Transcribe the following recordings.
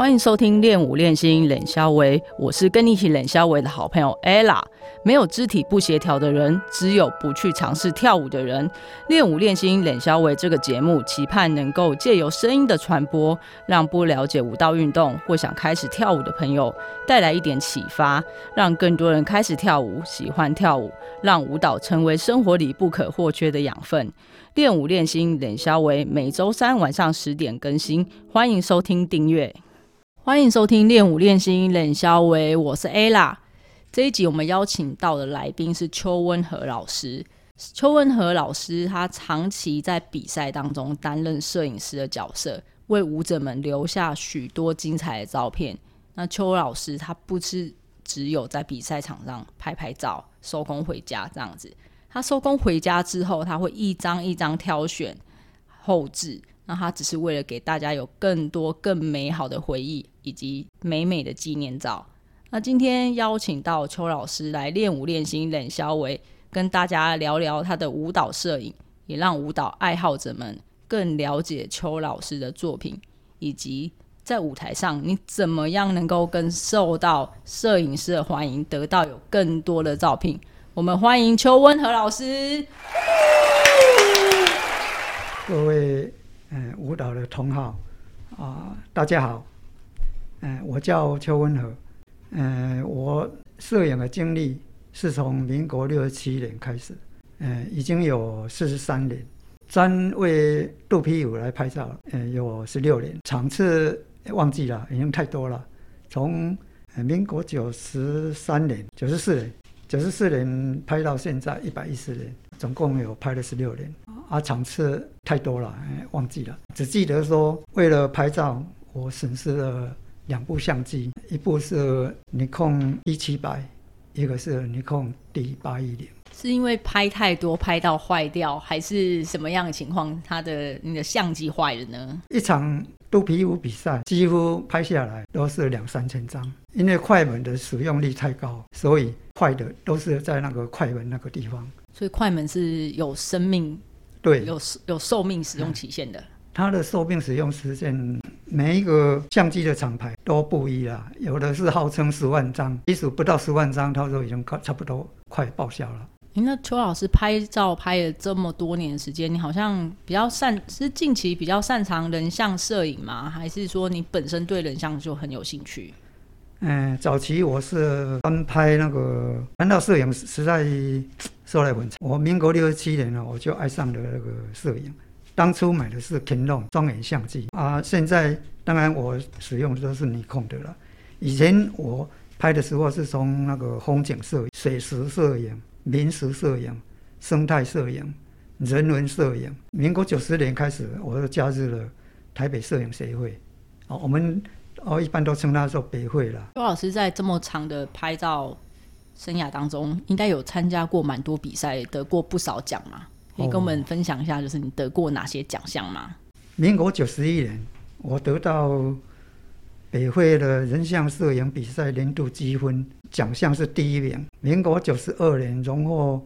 欢迎收听练舞练心冷肖维，我是跟你一起冷肖维的好朋友 ella。没有肢体不协调的人，只有不去尝试跳舞的人。练舞练心冷肖维这个节目，期盼能够借由声音的传播，让不了解舞蹈运动或想开始跳舞的朋友带来一点启发，让更多人开始跳舞，喜欢跳舞，让舞蹈成为生活里不可或缺的养分。练舞练心冷肖维每周三晚上十点更新，欢迎收听订阅。欢迎收听练舞练心冷肖维，我是 ella。这一集我们邀请到的来宾是邱温和老师。邱温和老师他长期在比赛当中担任摄影师的角色，为舞者们留下许多精彩的照片。那邱老师他不是只有在比赛场上拍拍照，收工回家这样子。他收工回家之后，他会一张一张挑选后置。那他只是为了给大家有更多更美好的回忆，以及美美的纪念照。那今天邀请到邱老师来练舞练心冷肖维，跟大家聊聊他的舞蹈摄影，也让舞蹈爱好者们更了解邱老师的作品，以及在舞台上你怎么样能够更受到摄影师的欢迎，得到有更多的照片。我们欢迎邱温和老师，各位。嗯，舞蹈的同好啊，大家好。嗯，我叫邱温和。嗯，我摄影的经历是从民国六十七年开始，嗯，已经有四十三年。专为肚皮舞来拍照，嗯，有十六年。场次忘记了，已经太多了。从民国九十三年、九十四年、九十四年拍到现在一百一十年。总共有拍了十六年，啊，场次太多了，忘记了，只记得说为了拍照，我损失了两部相机，一部是尼控一七百，一个是尼控 D 八一零。是因为拍太多拍到坏掉，还是什么样的情况？它的你的相机坏了呢？一场肚皮舞比赛，几乎拍下来都是两三千张，因为快门的使用率太高，所以坏的都是在那个快门那个地方。所以快门是有生命，对，有有寿命使用期限的。它的寿命使用时间，每一个相机的厂牌都不一啦。有的是号称十万张，即使不到十万张，它都已经快差不多快报销了。那邱老师拍照拍了这么多年时间，你好像比较擅是近期比较擅长人像摄影吗？还是说你本身对人像就很有兴趣？嗯，早期我是翻拍那个，谈到摄影实在说来很长。我民国六十七年呢，我就爱上了那个摄影。当初买的是 Canon 双眼相机啊，现在当然我使用的都是尼控的了。以前我拍的时候是从那个风景摄影、水石摄影、民俗摄影、生态摄影、人文摄影。民国九十年开始，我就加入了台北摄影协会。啊，我们。哦，一般都称它做北会了。周老师在这么长的拍照生涯当中，应该有参加过蛮多比赛，得过不少奖嘛？可以跟我们分享一下，就是你得过哪些奖项吗？民国九十一年，我得到北会的人像摄影比赛年度积分奖项是第一名。民国九十二年，荣获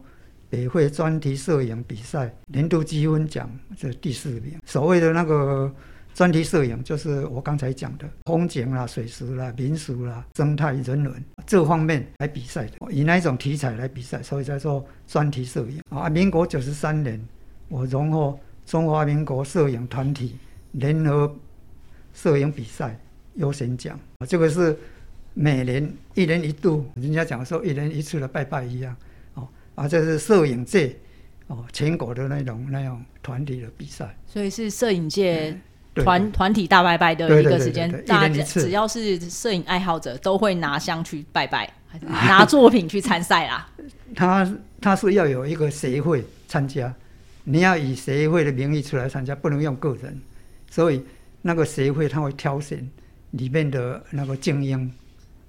北会专题摄影比赛年度积分奖是第四名。所谓的那个。专题摄影就是我刚才讲的风景啦、水石啦、民俗啦、生态人文这方面来比赛的，以那一种题材来比赛，所以叫做专题摄影啊。民国九十三年，我荣获中华民国摄影团体联合摄影比赛优先奖，啊这个是每年一年一度，人家讲说一年一次的拜拜一样哦。啊，这是摄影界哦全国的那种那种团体的比赛，所以是摄影界。团团体大拜拜的一个时间，大家只要是摄影爱好者都会拿香去拜拜，拿作品去参赛啦。他他是要有一个协会参加，你要以协会的名义出来参加，不能用个人。所以那个协会他会挑选里面的那个精英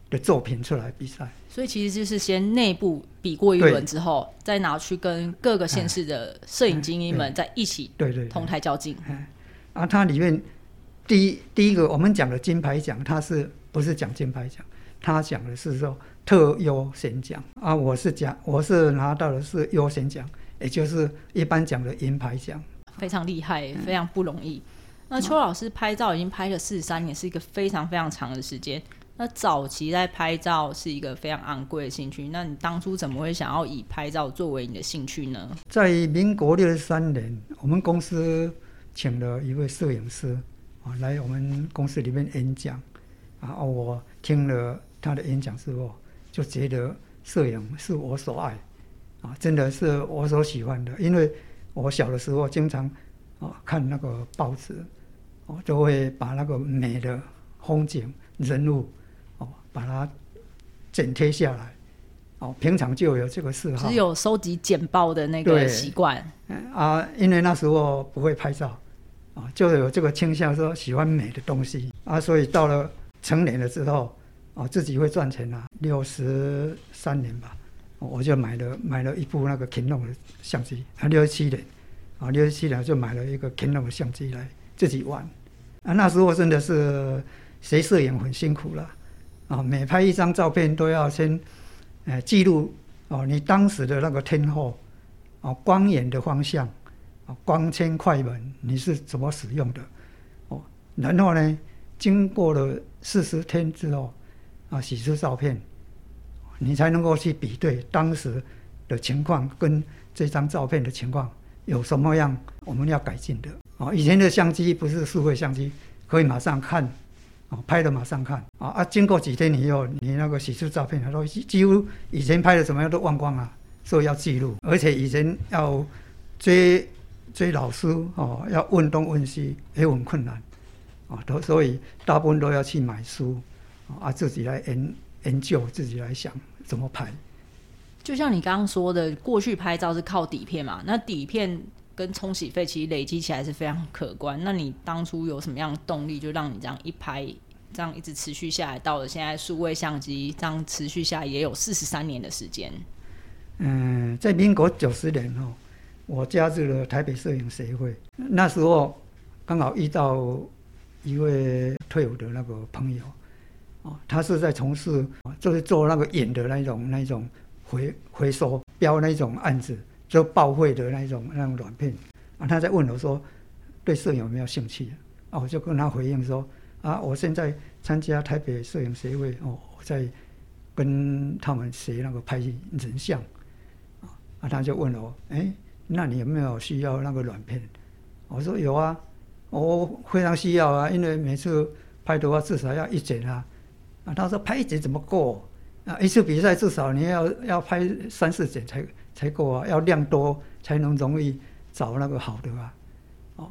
的作品出来比赛。所以其实就是先内部比过一轮之后，再拿去跟各个县市的摄影精英们在一起对对同台较劲。啊，它里面第一第一个我们讲的金牌奖，它是不是讲金牌奖？它讲的是说特优先奖啊。我是讲我是拿到的是优先奖，也就是一般讲的银牌奖。非常厉害，非常不容易。那邱老师拍照已经拍了四十三年，是一个非常非常长的时间。那早期在拍照是一个非常昂贵的兴趣，那你当初怎么会想要以拍照作为你的兴趣呢？在民国六十三年，我们公司请了一位摄影师啊来我们公司里面演讲，然后我听了他的演讲之后，就觉得摄影是我所爱啊，真的是我所喜欢的。因为我小的时候经常啊看那个报纸，我都会把那个美的风景、人物哦。把它剪贴下来，哦，平常就有这个嗜好，只有收集简报的那个习惯。啊，因为那时候不会拍照，啊，就是有这个倾向，说喜欢美的东西啊，所以到了成年了之后，啊，自己会赚钱了。六十三年吧，我就买了买了一部那个 Canon 的相机，啊，六十七年，啊，六十七年就买了一个 Canon 的相机来自己玩。啊，那时候真的是学摄影很辛苦了。啊，每拍一张照片都要先，呃，记录哦，你当时的那个天候，哦，光源的方向，光纤快门你是怎么使用的，哦，然后呢，经过了四十天之后，啊，洗出照片，你才能够去比对当时的情况跟这张照片的情况有什么样我们要改进的。哦，以前的相机不是数位相机，可以马上看。哦，拍了马上看啊啊！经过几天以后，你那个洗出照片，他说几乎以前拍的怎么样都忘光了，所以要记录。而且以前要追追老师哦，要问东问西也很困难啊，都所以大部分都要去买书啊，自己来研研究，自己来想怎么拍。就像你刚刚说的，过去拍照是靠底片嘛，那底片跟冲洗费其实累积起来是非常可观。那你当初有什么样的动力，就让你这样一拍？这样一直持续下来，到了现在数位相机这样持续下来也有四十三年的时间。嗯，在民国九十年哦，我加入了台北摄影协会。那时候刚好遇到一位退伍的那个朋友，哦，他是在从事就是做那个影的那种那种回回收标那种案子，就报废的那种那种软片。啊，他在问我说，对摄影有没有兴趣？啊，我就跟他回应说。啊，我现在参加台北摄影协会哦，在跟他们学那个拍人像，啊，啊，他就问我，哎，那你有没有需要那个软片？我说有啊，我非常需要啊，因为每次拍的话至少要一剪啊，啊，他说拍一剪怎么够？啊，一次比赛至少你要要拍三四剪才才够啊，要量多才能容易找那个好的啊，哦，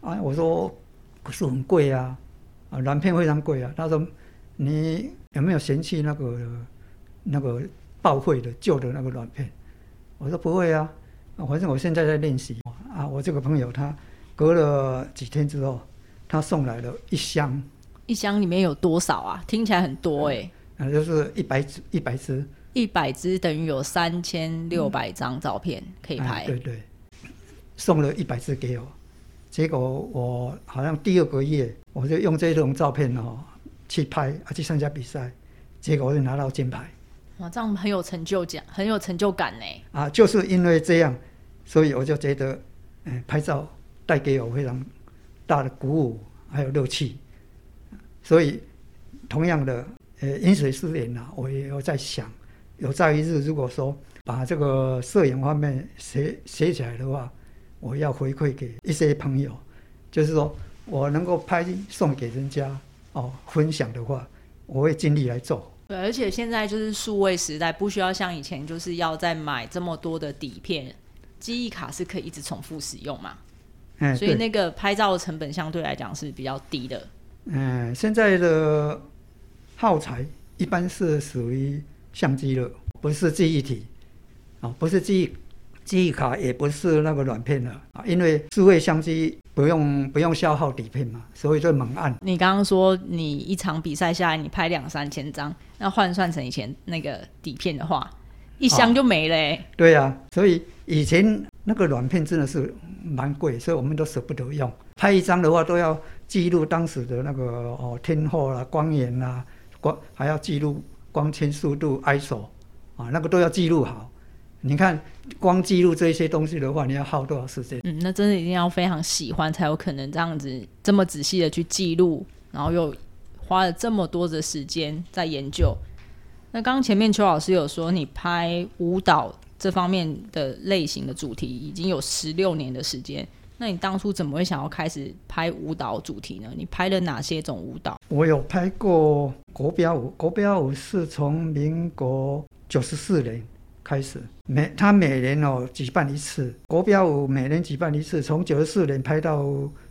啊，我说可是很贵啊。啊，软片非常贵啊！他说：“你有没有嫌弃那个那个报废的旧的那个软片？”我说：“不会啊，反正我现在在练习啊。”我这个朋友他隔了几天之后，他送来了一箱，一箱里面有多少啊？听起来很多哎。啊，就是一百只，一百只，一百只等于有三千六百张照片可以拍。对对，送了一百只给我。结果我好像第二个月，我就用这种照片哦去拍啊去参加比赛，结果我就拿到金牌。哇，这样很有成就感，很有成就感呢。啊，就是因为这样，所以我就觉得，拍照带给我非常大的鼓舞，还有乐趣。所以，同样的，呃，饮水思源呐，我也有在想，有朝一日如果说把这个摄影方面写写起来的话。我要回馈给一些朋友，就是说我能够拍送给人家哦，分享的话，我会尽力来做。对，而且现在就是数位时代，不需要像以前就是要再买这么多的底片，记忆卡是可以一直重复使用嘛。嗯，所以那个拍照的成本相对来讲是比较低的。嗯，现在的耗材一般是属于相机了，不是记忆体，啊，不是记忆。记忆卡也不是那个软片了啊，因为智慧相机不用不用消耗底片嘛，所以就猛按。你刚刚说你一场比赛下来你拍两三千张，那换算成以前那个底片的话，一箱就没了。对呀，所以以前那个软片真的是蛮贵，所以我们都舍不得用。拍一张的话都要记录当时的那个哦天候啦、光源啦、光还要记录光纤速度、ISO 啊，那个都要记录好。你看，光记录这些东西的话，你要耗多少时间？嗯，那真的一定要非常喜欢，才有可能这样子这么仔细的去记录，然后又花了这么多的时间在研究。那刚刚前面邱老师有说，你拍舞蹈这方面的类型的主题已经有十六年的时间。那你当初怎么会想要开始拍舞蹈主题呢？你拍了哪些种舞蹈？我有拍过国标舞，国标舞是从民国九十四年开始，每他每年哦举办一次国标舞，每年举办一次，从九十四年拍到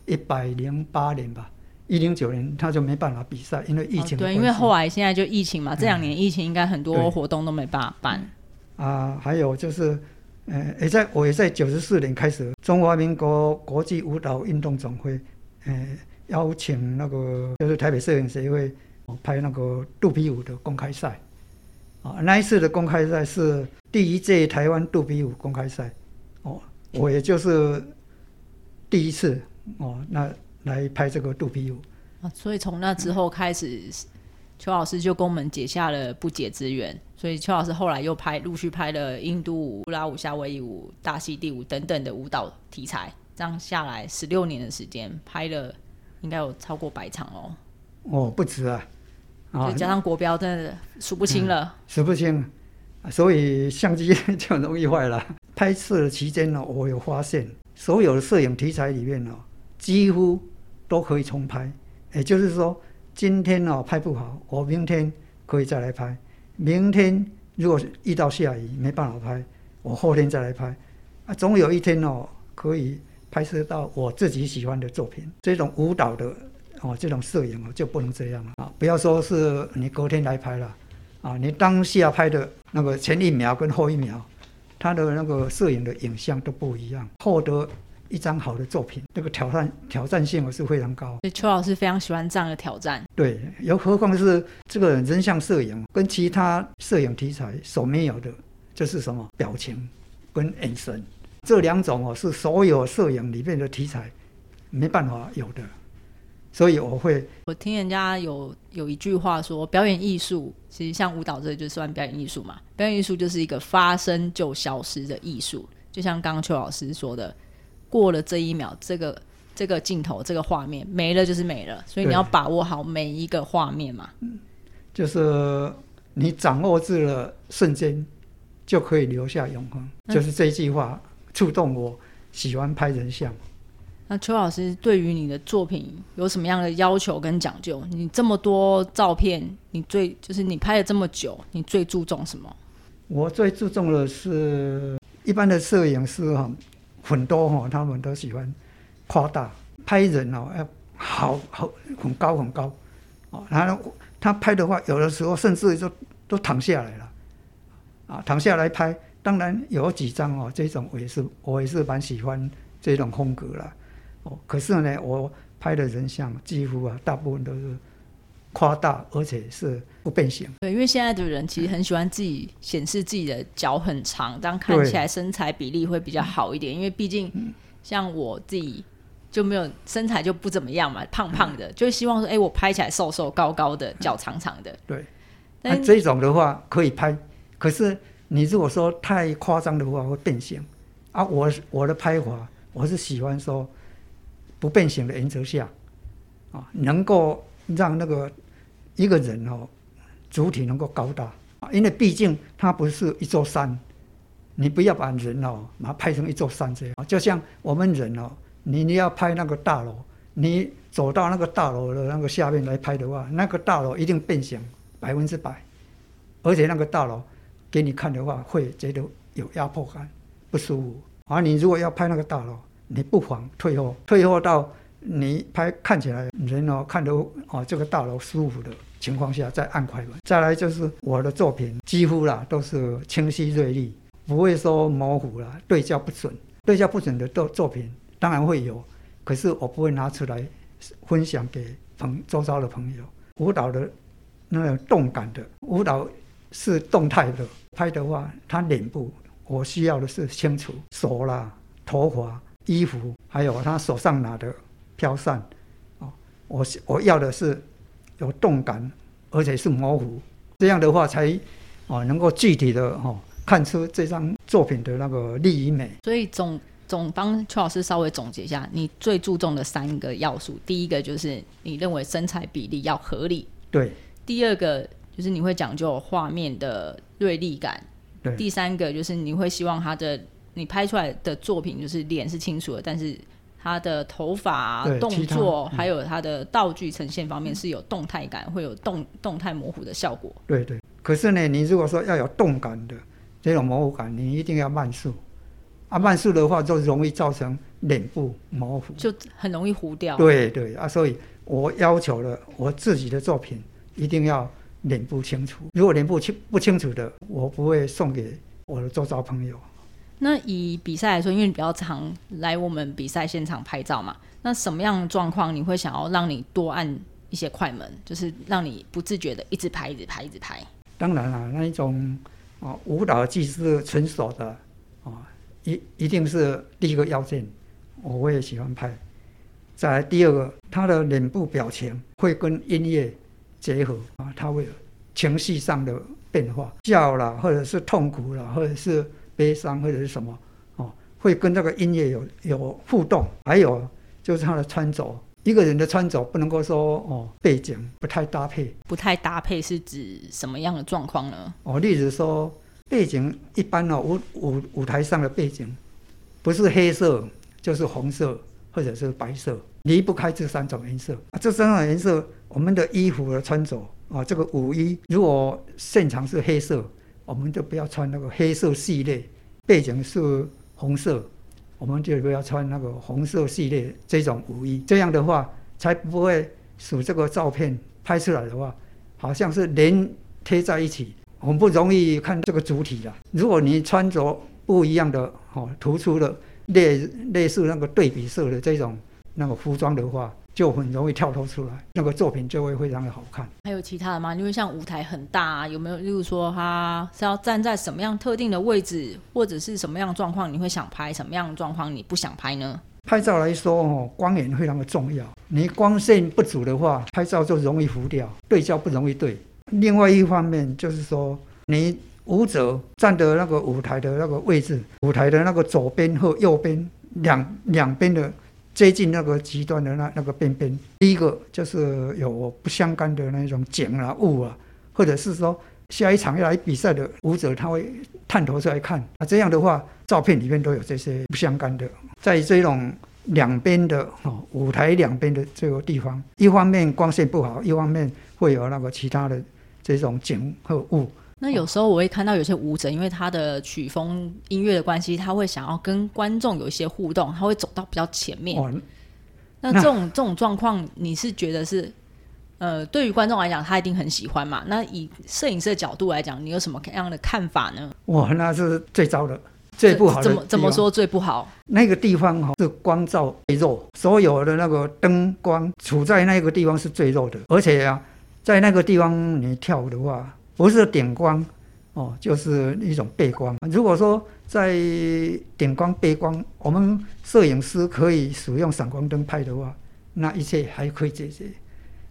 一百零八年吧，一零九年他就没办法比赛，因为疫情、对，因为后来现在就疫情嘛，这两年疫情应该很多活动都没办法办。啊，还有就是。呃，也在我也在九十四年开始，中华民国国际舞蹈运动总会，呃，邀请那个就是台北摄影协会拍那个肚皮舞的公开赛，啊，那一次的公开赛是第一届台湾肚皮舞公开赛，哦，我也就是第一次哦，那来拍这个肚皮舞，啊，所以从那之后开始。邱老师就跟我们结下了不解之缘，所以邱老师后来又拍陆续拍了印度舞、布拉舞、夏威夷舞、大溪地舞等等的舞蹈题材，这样下来十六年的时间，拍了应该有超过百场哦。哦，不止啊，就加上国标，真的数不清了，数不清。所以相机就容易坏了。拍摄的期间呢，我有发现，所有的摄影题材里面呢，几乎都可以重拍，也就是说。今天哦拍不好，我明天可以再来拍。明天如果遇到下雨没办法拍，我后天再来拍。啊，总有一天哦可以拍摄到我自己喜欢的作品。这种舞蹈的哦这种摄影哦就不能这样了啊！不要说是你隔天来拍了啊，你当下拍的那个前一秒跟后一秒，它的那个摄影的影像都不一样，获得。一张好的作品，那个挑战挑战性我是非常高。邱老师非常喜欢这样的挑战。对，又何况是这个人像摄影，跟其他摄影题材所没有的，就是什么表情跟眼神，这两种哦是所有摄影里面的题材没办法有的。所以我会，我听人家有有一句话说，表演艺术其实像舞蹈这就算表演艺术嘛。表演艺术就是一个发生就消失的艺术，就像刚刚邱老师说的。过了这一秒，这个这个镜头，这个画面没了就是没了，所以你要把握好每一个画面嘛。嗯，就是你掌握住了瞬间，就可以留下永恒。就是这句话触动我，喜欢拍人像。那邱老师对于你的作品有什么样的要求跟讲究？你这么多照片，你最就是你拍了这么久，你最注重什么？我最注重的是一般的摄影师哈。很多哈，他们都喜欢夸大拍人哦，要好好很高很高哦。然后他拍的话，有的时候甚至就都躺下来了啊，躺下来拍。当然有几张哦，这种我也是我也是蛮喜欢这种风格了哦。可是呢，我拍的人像几乎啊，大部分都是夸大，而且是不变形。对，因为现在的人其实很喜欢自己显示自己的脚很长，这样看起来身材比例会比较好一点。因为毕竟像我自己就没有身材就不怎么样嘛，胖胖的，就希望说，哎，我拍起来瘦瘦高高的，脚长长的。对，那这种的话可以拍，可是你如果说太夸张的话会变形啊。我我的拍法，我是喜欢说不变形的原则下啊，能够让那个一个人哦。主体能够高大啊，因为毕竟它不是一座山，你不要把人哦，把它拍成一座山这样。就像我们人哦，你你要拍那个大楼，你走到那个大楼的那个下面来拍的话，那个大楼一定变形百分之百，而且那个大楼给你看的话，会觉得有压迫感，不舒服。而你如果要拍那个大楼，你不妨退后，退后到你拍看起来人哦看都哦这个大楼舒服的。情况下再按快门，再来就是我的作品几乎啦都是清晰锐利，不会说模糊了，对焦不准，对焦不准的作作品当然会有，可是我不会拿出来分享给朋周遭的朋友。舞蹈的那个动感的舞蹈是动态的，拍的话，他脸部我需要的是清楚，手啦、头发、衣服，还有他手上拿的飘扇，哦，我我要的是。有动感，而且是模糊，这样的话才哦能够具体的哦看出这张作品的那个利与美。所以总总帮邱老师稍微总结一下，你最注重的三个要素，第一个就是你认为身材比例要合理，对。第二个就是你会讲究画面的锐利感，对。第三个就是你会希望他的你拍出来的作品就是脸是清楚的，但是他的头发啊、动对其他作，嗯还有他的道具呈现方面是有动态感，会有动动态模糊的效果。对对。可是呢，你如果说要有动感的这种模糊感，你一定要慢速。啊，慢速的话就容易造成脸部模糊。就很容易糊掉。对对啊，所以我要求了我自己的作品一定要脸部清楚。如果脸部清不清楚的，我不会送给我的周遭朋友。那以比赛来说，因为你比较常来我们比赛现场拍照嘛，那什么样的状况你会想要让你多按一些快门，就是让你不自觉的一直拍、一直拍、一直拍？当然啦，那一种哦舞蹈技师纯熟的哦，一一定是第一个要件，我也喜欢拍。再来第二个，他的脸部表情会跟音乐结合啊，他会有情绪上的变化，笑啦，或者是痛苦啦，或者是悲伤，或者是什么哦，会跟这个音乐有有互动。还有就是他的穿着，一个人的穿着不能够说哦背景不太搭配，不太搭配是指什么样的状况呢？哦，例如说背景一般哦，舞舞舞台上的背景不是黑色就是红色或者是白色，离不开这三种颜色。啊，这三种颜色，我们的衣服的穿着啊，这个舞衣如果现场是黑色，我们就不要穿那个黑色系列；背景是红色，我们就不要穿那个红色系列这种舞衣。这样的话，才不会使这个照片拍出来的话，好像是连贴在一起。我们不容易看这个主体啦。如果你穿着不一样的哦，突出的类类似那个对比色的这种那个服装的话，就很容易跳脱出来，那个作品就会非常的好看。还有其他的吗？因为像舞台很大、啊，有没有？例如说，他是要站在什么样特定的位置，或者是什么样的状况你会想拍，什么样的状况你不想拍呢？拍照来说哦，光源非常的重要。你光线不足的话，拍照就容易糊掉，对焦不容易对。另外一方面就是说，你舞者站的那个舞台的那个位置，舞台的那个左边和右边两两边的接近那个极端的那那个边边，第一个就是有不相干的那种景啊物啊，或者是说下一场要来比赛的舞者他会探头出来看啊，这样的话照片里面都有这些不相干的，在这种。两边的哦，舞台两边的这个地方，一方面光线不好，一方面会有那个其他的这种景和物。那有时候我会看到有些舞者，因为他的曲风音乐的关系，他会想要跟观众有一些互动，他会走到比较前面。哦，那这种这种状况，你是觉得是呃，对于观众来讲，他一定很喜欢嘛？那以摄影师的角度来讲，你有什么样的看法呢？哇，那是最糟的，最不好的。怎么怎么？说最不好？那个地方哈、是光照最弱，所有的那个灯光处在那个地方是最弱的，而且啊，在那个地方你跳舞的话，不是点光哦，就是一种背光。如果说在点光背光，我们摄影师可以使用闪光灯拍的话，那一切还可以解决。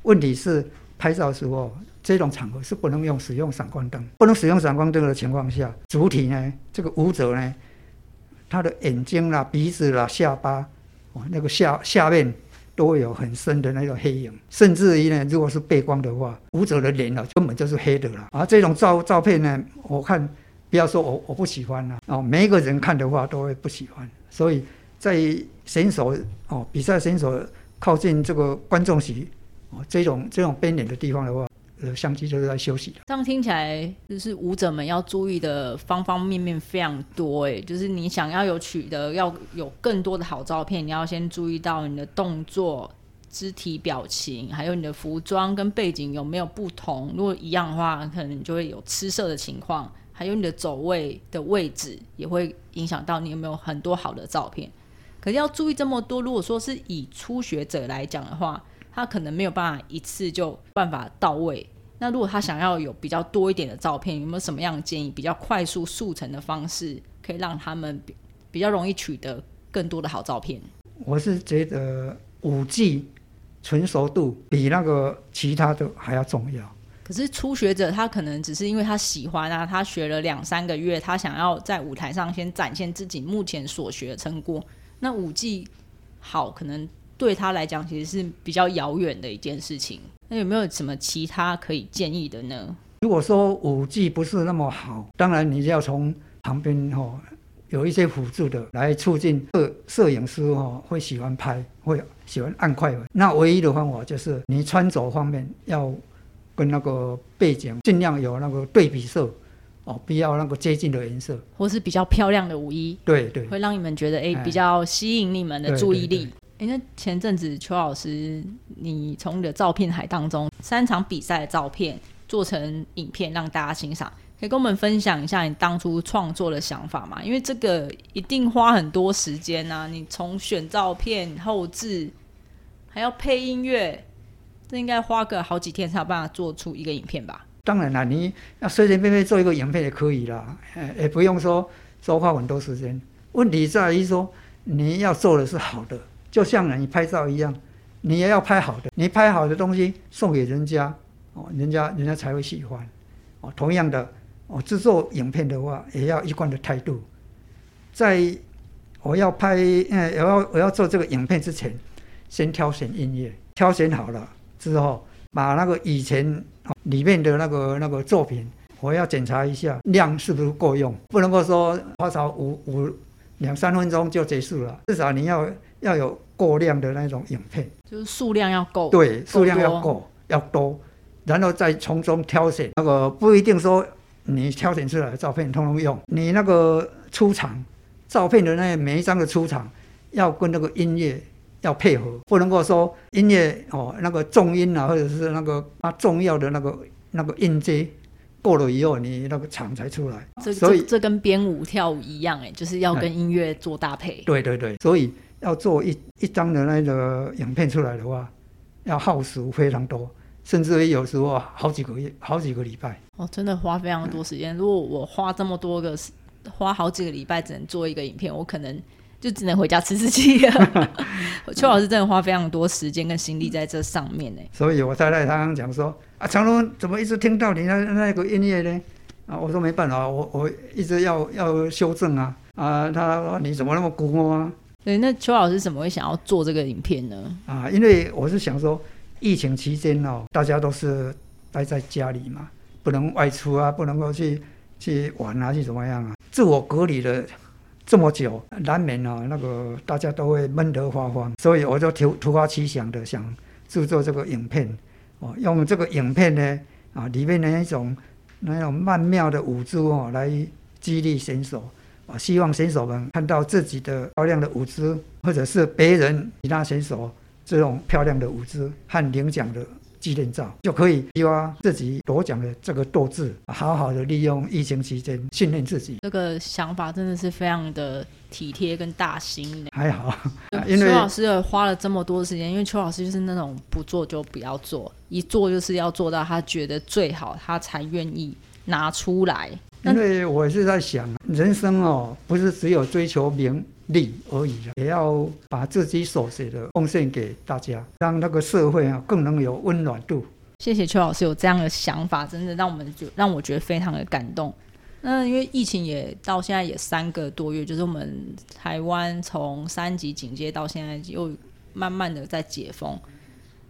问题是拍照时候，这种场合是不能用使用闪光灯，不能使用闪光灯的情况下，主体呢，这个舞者呢，他的眼睛啦、鼻子啦、下巴，哦，那个下下面都会有很深的那种黑影，甚至于呢，如果是背光的话，舞者的脸呢根本就是黑的了。而这种照照片呢，我看不要说我我不喜欢了哦，每一个人看的话都会不喜欢。所以在选手哦比赛选手靠近这个观众席哦这种这种边缘的地方的话，呃，相机就是在休息。这样听起来，就是舞者们要注意的方方面面非常多诶，就是你想要有取得要有更多的好照片，你要先注意到你的动作、肢体表情，还有你的服装跟背景有没有不同。如果一样的话，可能就会有吃色的情况，还有你的走位的位置也会影响到你有没有很多好的照片。可是要注意这么多，如果说是以初学者来讲的话，他可能没有办法一次就办法到位。那如果他想要有比较多一点的照片，有没有什么样的建议？比较快速速成的方式，可以让他们比比较容易取得更多的好照片？我是觉得五 G 纯熟度比那个其他的还要重要。可是初学者他可能只是因为他喜欢啊，他学了两三个月，他想要在舞台上先展现自己目前所学的成果。那五 G 好，可能对他来讲其实是比较遥远的一件事情。那有没有什么其他可以建议的呢？如果说舞技不是那么好，当然你要从旁边哈有一些辅助的来促进摄摄影师哈会喜欢拍，会喜欢按快门。那唯一的方法就是你穿着方面要。跟那个背景尽量有那个对比色，哦，不要那个接近的颜色，或是比较漂亮的舞衣，对对，会让你们觉得哎比较吸引你们的注意力。哎，那前阵子邱老师，你从你的照片海当中三场比赛的照片做成影片让大家欣赏，可以跟我们分享一下你当初创作的想法吗？因为这个一定花很多时间啊，你从选照片、后置，还要配音乐。这应该花个好几天才有办法做出一个影片吧？当然啦，你要随随便便做一个影片也可以啦，也不用说说花很多时间。问题在于说你要做的是好的，就像你拍照一样，你也要拍好的。你拍好的东西送给人家，哦，人家人家才会喜欢。哦，同样的，我制作影片的话，也要一贯的态度。在我要拍，呃，我要我要做这个影片之前，先挑选音乐，挑选好了。之后，把那个以前里面的那个那个作品，我要检查一下量是不是够用，不能够说花少五五两三分钟就结束了，至少你要要有过量的那种影片，就是数量要够，对，数量要够要多，然后再从中挑选那个不一定说你挑选出来的照片通通用，你那个出场照片的那每一张的出场要跟那个音乐。要配合，不能够说音乐哦，那个重音啊，或者是那个啊重要的那个那个音阶过了以后，你那个场才出来。所以这跟编舞跳舞一样，哎，就是要跟音乐做搭配。对对对，所以要做一一张的那个影片出来的话，要耗时非常多，甚至于有时候好几个月、好几个礼拜。哦，真的花非常多时间。如果我花这么多个，花好几个礼拜只能做一个影片，我可能。就只能回家吃自己了。邱老师真的花非常多时间跟心力在这上面呢。所以我太太常常讲说：“啊，成龙怎么一直听到你那那个音乐呢？”啊，我说没办法，我我一直要要修正啊。啊，他说你怎么那么古摸啊？对，那邱老师怎么会想要做这个影片呢？啊，因为我是想说，疫情期间哦，大家都是待在家里嘛，不能外出啊，不能够去去玩啊，去怎么样啊，自我隔离了。这么久，难免啊，那个大家都会闷得发慌，所以我就突突发奇想的想制作这个影片，哦，用这个影片呢，啊，里面的一种那种曼妙的舞姿哦，来激励选手，啊，希望选手们看到自己的漂亮的舞姿，或者是别人其他选手这种漂亮的舞姿和领奖的。纪念照就可以激发自己夺奖的这个斗志，好好的利用疫情期间训练自己。这个想法真的是非常的体贴跟大心。还好，因为邱老师花了这么多时间，因为邱老师就是那种不做就不要做，一做就是要做到他觉得最好，他才愿意拿出来。因为我是在想，人生哦，不是只有追求名。力而已了，也要把自己所学的奉献给大家，让那个社会啊更能有温暖度。谢谢邱老师有这样的想法，真的让我们就让我觉得非常的感动。那因为疫情也到现在也三个多月，就是我们台湾从三级警戒到现在又慢慢的在解封。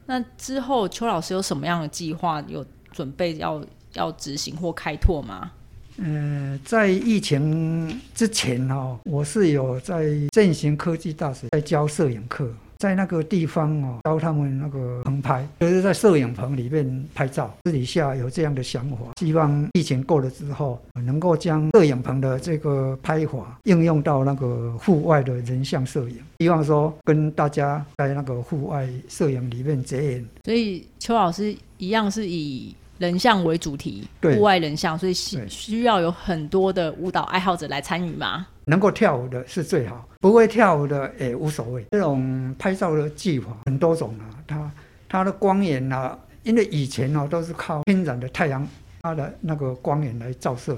那之后邱老师有什么样的计划？有准备要要执行或开拓吗？嗯，在疫情之前哦，我是有在振兴科技大学在教摄影课，在那个地方哦教他们那个棚拍，就是在摄影棚里面拍照。私底下有这样的想法，希望疫情过了之后，能够将摄影棚的这个拍法应用到那个户外的人像摄影，希望说跟大家在那个户外摄影里面结缘。所以邱老师一样是以。人像为主题，户外人像，所以需需要有很多的舞蹈爱好者来参与吗？能够跳舞的是最好，不会跳舞的也无所谓。这种拍照的技法很多种啊，它它的光源啊，因为以前啊都是靠天然的太阳它的那个光源来照射，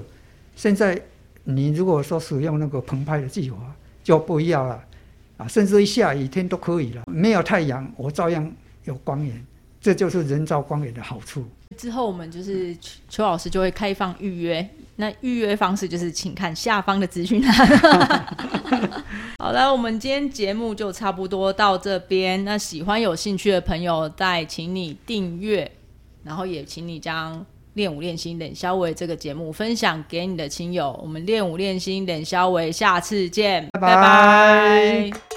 现在你如果说使用那个棚拍的技法就不一样了啊，甚至于下雨天都可以了，没有太阳我照样有光源。这就是人造光源的好处。之后我们就是邱老师就会开放预约，那预约方式就是请看下方的资讯栏。好了，我们今天节目就差不多到这边。那喜欢有兴趣的朋友，再请你订阅，然后也请你将练武练心冷消维这个节目分享给你的亲友。我们练武练心冷消维，下次见，拜拜。